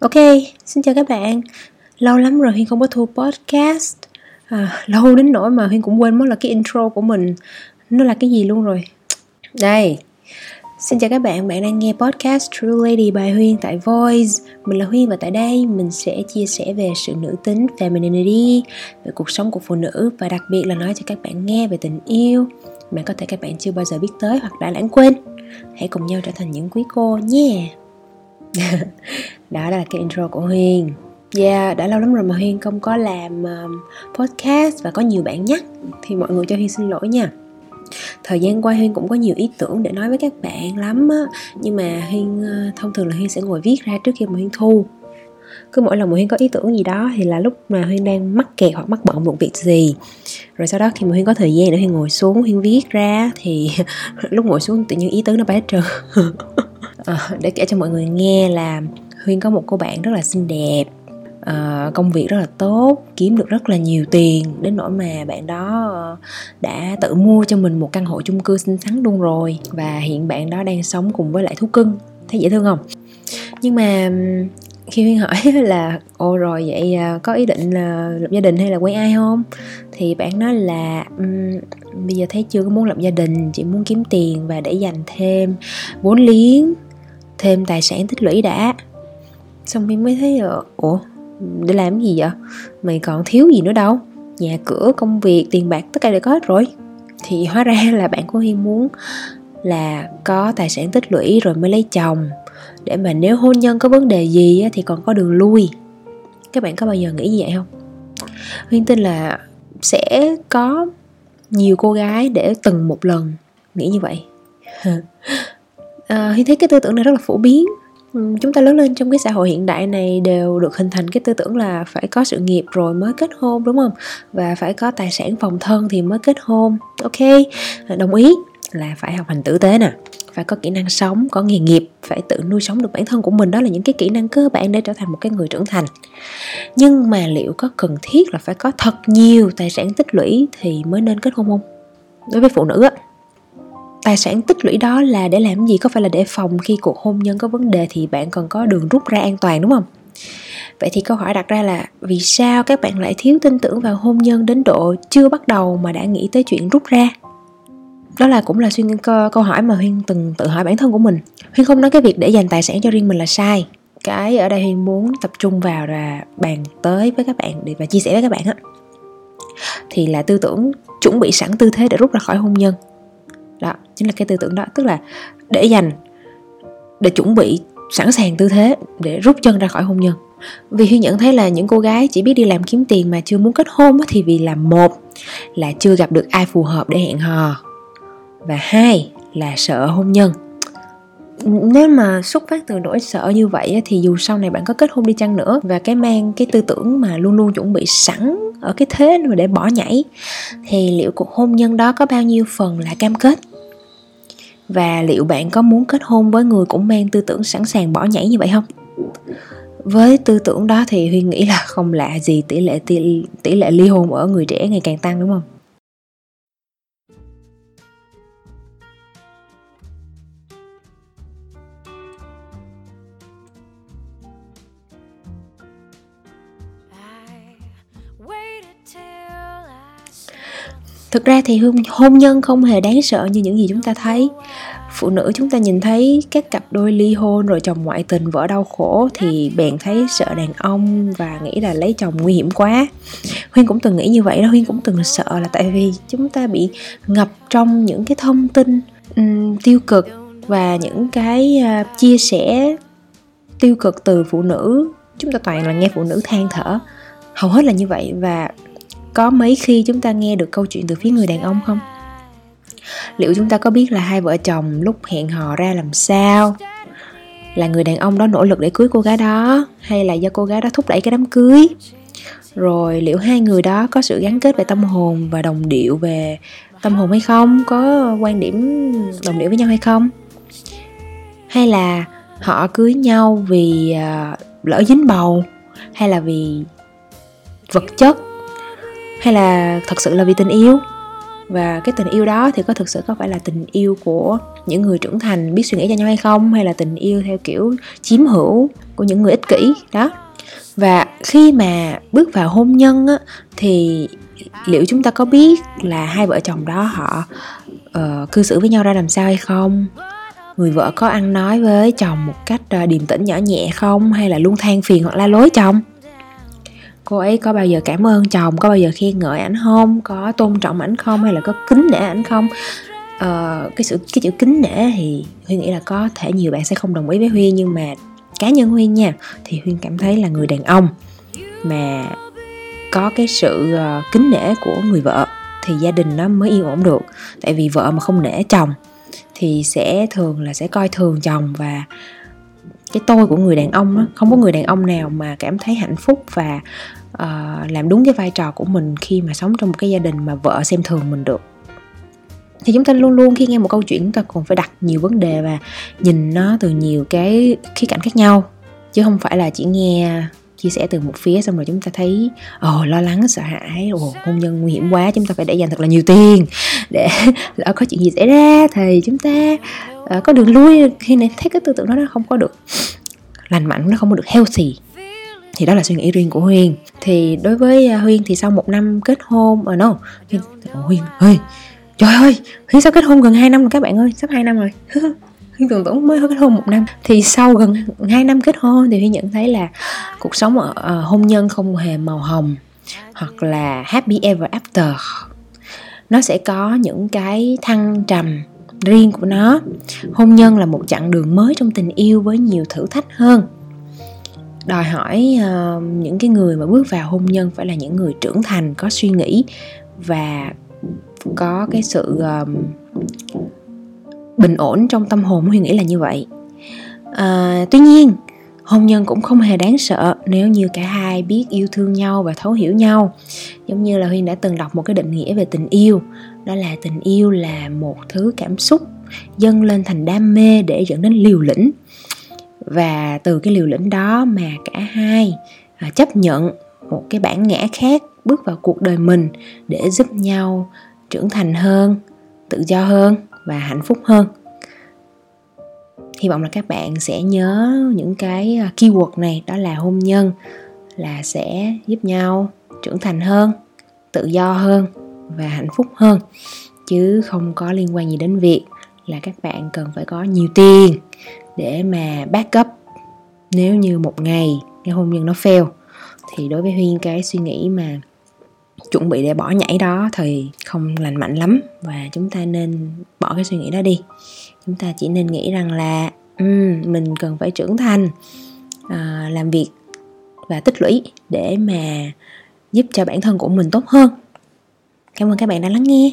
Ok, xin chào các bạn. Lâu lắm rồi Huyên không có thu podcast. À, Lâu đến nỗi mà Huyên cũng quên mất là cái intro của mình. Nó là cái gì luôn rồi? Đây Xin chào các bạn, bạn đang nghe podcast True Lady by Huyên tại Voice. Mình là Huyên và tại đây mình sẽ chia sẻ về sự nữ tính, femininity Về cuộc sống của phụ nữ và đặc biệt là nói cho các bạn nghe về tình yêu Mà có thể các bạn chưa bao giờ biết tới hoặc đã lãng quên. Hãy cùng nhau trở thành những quý cô nhé đó là cái intro của Huyên Yeah, đã lâu lắm rồi mà Huyên không có làm um, podcast và có nhiều bạn nhắc Thì mọi người cho Huyên xin lỗi nha. Thời gian qua Huyên cũng có nhiều ý tưởng để nói với các bạn lắm á Nhưng mà Huyên uh, ờ, thông thường là Huyên sẽ ngồi viết ra trước khi mà Huyên thu. Cứ mỗi lần mà Huyên có ý tưởng gì đó thì là lúc mà Huyên đang mắc kẹt hoặc mắc bận một việc gì. Rồi sau đó khi mà Huyên có thời gian để Huyên ngồi xuống Huyên viết ra thì lúc ngồi xuống tự nhiên ý tưởng nó bay hết trơn. Ờ, để kể cho mọi người nghe là huyên có một cô bạn rất là xinh đẹp. Uh, công việc rất là tốt kiếm được rất là nhiều tiền đến nỗi mà bạn đó ờ, đã tự mua cho mình một căn hộ chung cư xinh xắn luôn rồi. Và hiện bạn đó đang sống cùng với lại thú cưng. Thấy dễ thương không? Nhưng mà khi huyên hỏi là ồ rồi vậy có ý định là lập gia đình hay là quen ai không? Thì bạn nói là um, bây giờ thấy chưa có muốn lập gia đình chỉ muốn kiếm tiền và để dành thêm vốn liếng thêm tài sản tích lũy đã. Xong Huyên mới thấy ờ, ủa để làm gì vậy? Mày còn thiếu gì nữa đâu? Nhà cửa công việc tiền bạc tất cả đều có hết rồi. Thì hóa ra là bạn của Hiên muốn là có tài sản tích lũy rồi mới lấy chồng. Để mà nếu hôn nhân có vấn đề gì thì còn có đường lui. Các bạn có bao giờ nghĩ như vậy không? Huyên tin là sẽ có nhiều cô gái để từng một lần nghĩ như vậy. à, thấy cái tư tưởng này rất là phổ biến. Ừ, chúng ta lớn lên trong cái xã hội hiện đại này đều được hình thành cái tư tưởng là phải có sự nghiệp rồi mới kết hôn đúng không? Và phải có tài sản phòng thân thì mới kết hôn. Ok đồng ý là phải học hành tử tế nè phải có kỹ năng sống có nghề nghiệp phải tự nuôi sống được bản thân của mình. Đó là những cái kỹ năng cơ bản để trở thành một cái người trưởng thành. Nhưng mà liệu có cần thiết là phải có thật nhiều tài sản tích lũy thì mới nên kết hôn không? Đối với phụ nữ á tài sản tích lũy đó là để làm gì? Có phải là để phòng khi cuộc hôn nhân có vấn đề thì bạn còn có đường rút ra an toàn đúng không? Vậy thì câu hỏi đặt ra là vì sao các bạn lại thiếu tin tưởng vào hôn nhân đến độ chưa bắt đầu mà đã nghĩ tới chuyện rút ra? Đó là cũng là suy nghĩ câu, hỏi mà huyên từng tự hỏi bản thân của mình. Huyên không nói cái việc để dành tài sản cho riêng mình là sai. Cái ở đây huyên muốn tập trung vào là bàn tới với các bạn để và chia sẻ với các bạn á. Thì là tư tưởng chuẩn bị sẵn tư thế để rút ra khỏi hôn nhân chính là cái tư tưởng đó. Tức là để dành, để chuẩn bị sẵn sàng tư thế để rút chân ra khỏi hôn nhân. Vì Huy nhận thấy là những cô gái chỉ biết đi làm kiếm tiền mà chưa muốn kết hôn thì vì là một là chưa gặp được ai phù hợp để hẹn hò và hai là sợ hôn nhân. Nếu mà xuất phát từ nỗi sợ như vậy thì dù sau này bạn có kết hôn đi chăng nữa và cái mang cái tư tưởng mà luôn luôn chuẩn bị sẵn ở cái thế mà để bỏ nhảy, thì liệu cuộc hôn nhân đó có bao nhiêu phần là cam kết? Và liệu bạn có muốn kết hôn với người cũng mang tư tưởng sẵn sàng bỏ nhảy như vậy không? Với tư tưởng đó thì huy nghĩ là không lạ gì tỷ lệ tỷ, tỷ lệ ly hôn ở người trẻ ngày càng tăng đúng không? Thực ra thì hôn hôn nhân không hề đáng sợ như những gì chúng ta thấy. Phụ nữ chúng ta nhìn thấy các cặp đôi ly hôn rồi chồng ngoại tình vợ đau khổ thì bèn thấy sợ đàn ông và nghĩ là lấy chồng nguy hiểm quá. Huyên cũng từng nghĩ như vậy đó huyên cũng từng sợ là tại vì chúng ta bị ngập trong những cái thông tin um, tiêu cực và những cái uh, chia sẻ tiêu cực từ phụ nữ. Chúng ta toàn là nghe phụ nữ than thở. Hầu hết là như vậy và có mấy khi chúng ta nghe được câu chuyện từ phía người đàn ông không? Liệu chúng ta có biết là hai vợ chồng lúc hẹn hò ra làm sao? Là người đàn ông đó nỗ lực để cưới cô gái đó hay là do cô gái đó thúc đẩy cái đám cưới? Rồi liệu hai người đó có sự gắn kết về tâm hồn và đồng điệu về tâm hồn hay không? Có quan điểm đồng điệu với nhau hay không? Hay là họ cưới nhau vì uh, lỡ dính bầu hay là vì vật chất? Hay là thật sự là vì tình yêu? Và cái tình yêu đó thì có thực sự có phải là tình yêu của những người trưởng thành biết suy nghĩ cho nhau hay không? Hay là tình yêu theo kiểu chiếm hữu của những người ích kỷ? Đó. Và khi mà bước vào hôn nhân á, thì liệu chúng ta có biết là hai vợ chồng đó họ uh, cư xử với nhau ra làm sao hay không? Người vợ có ăn nói với chồng một cách uh, điềm tĩnh nhỏ nhẹ không? Hay là luôn than phiền hoặc la lối chồng? Cô ấy có bao giờ cảm ơn chồng? Có bao giờ khen ngợi ảnh không? Có tôn trọng ảnh không? Hay là có kính nể ảnh không? Uh, cái sự cái chữ kính nể thì huy nghĩ là có thể nhiều bạn sẽ không đồng ý với huy nhưng mà cá nhân huy nha thì huy cảm thấy là người đàn ông mà có cái sự uh, kính nể của người vợ thì gia đình nó mới yên ổn được. Tại vì vợ mà không nể chồng thì sẽ thường là sẽ coi thường chồng và cái tôi của người đàn ông đó không có người đàn ông nào mà cảm thấy hạnh phúc và uh, làm đúng cái vai trò của mình khi mà sống trong một cái gia đình mà vợ xem thường mình được. Thì chúng ta luôn luôn khi nghe một câu chuyện chúng ta còn phải đặt nhiều vấn đề và nhìn nó từ nhiều cái khía cạnh khác nhau chứ không phải là chỉ nghe chia sẻ từ một phía xong rồi chúng ta thấy ồ lo lắng sợ hãi ồ hôn nhân nguy hiểm quá chúng ta phải để dành thật là nhiều tiền để lỡ có chuyện gì xảy ra thì chúng ta uh, có đường lui. Khi này thấy cái tư tưởng đó nó không có được lành mạnh nó không có được healthy thì đó là suy nghĩ riêng của Huyên thì đối với ờ, uh, Huyên thì sau một năm kết hôn ở uh, no Huyên Huyên ơi trời ơi Huyên sao kết hôn gần 2 năm rồi các bạn ơi? Sắp 2 năm rồi. Huyên tưởng tưởng mới kết hôn một năm. Thì sau gần 2 năm kết hôn thì Huyên nhận thấy là cuộc sống ở uh, hôn nhân không hề màu hồng hoặc là happy ever after. Nó sẽ có những cái thăng trầm riêng của nó. Hôn nhân là một chặng đường mới trong tình yêu với nhiều thử thách hơn. Đòi hỏi uh, những cái người mà bước vào hôn nhân phải là những người trưởng thành có suy nghĩ và có cái sự uh, bình ổn trong tâm hồn huy nghĩ là như vậy. À, tuy nhiên hôn nhân cũng không hề đáng sợ nếu như cả hai biết yêu thương nhau và thấu hiểu nhau. Giống như là huyên đã từng đọc một cái định nghĩa về tình yêu đó là tình yêu là một thứ cảm xúc dâng lên thành đam mê để dẫn đến liều lĩnh. Và từ cái liều lĩnh đó mà cả hai à, chấp nhận một cái bản ngã khác bước vào cuộc đời mình để giúp nhau trưởng thành hơn tự do hơn và hạnh phúc hơn. Hy vọng là các bạn sẽ nhớ những cái à, keyword này, đó là hôn nhân, là sẽ giúp nhau trưởng thành hơn, tự do hơn và hạnh phúc hơn. Chứ không có liên quan gì đến việc là các bạn cần phải có nhiều tiền để mà backup nếu như một ngày cái hôn nhân nó fail, thì đối với huyên cái suy nghĩ mà chuẩn bị để bỏ nhảy đó thì không lành mạnh lắm. Và chúng ta nên bỏ cái suy nghĩ đó đi. Chúng ta chỉ nên nghĩ rằng là um, mình cần phải trưởng thành uh, làm việc và tích lũy để mà giúp cho bản thân của mình tốt hơn. Cảm ơn các bạn đã lắng nghe.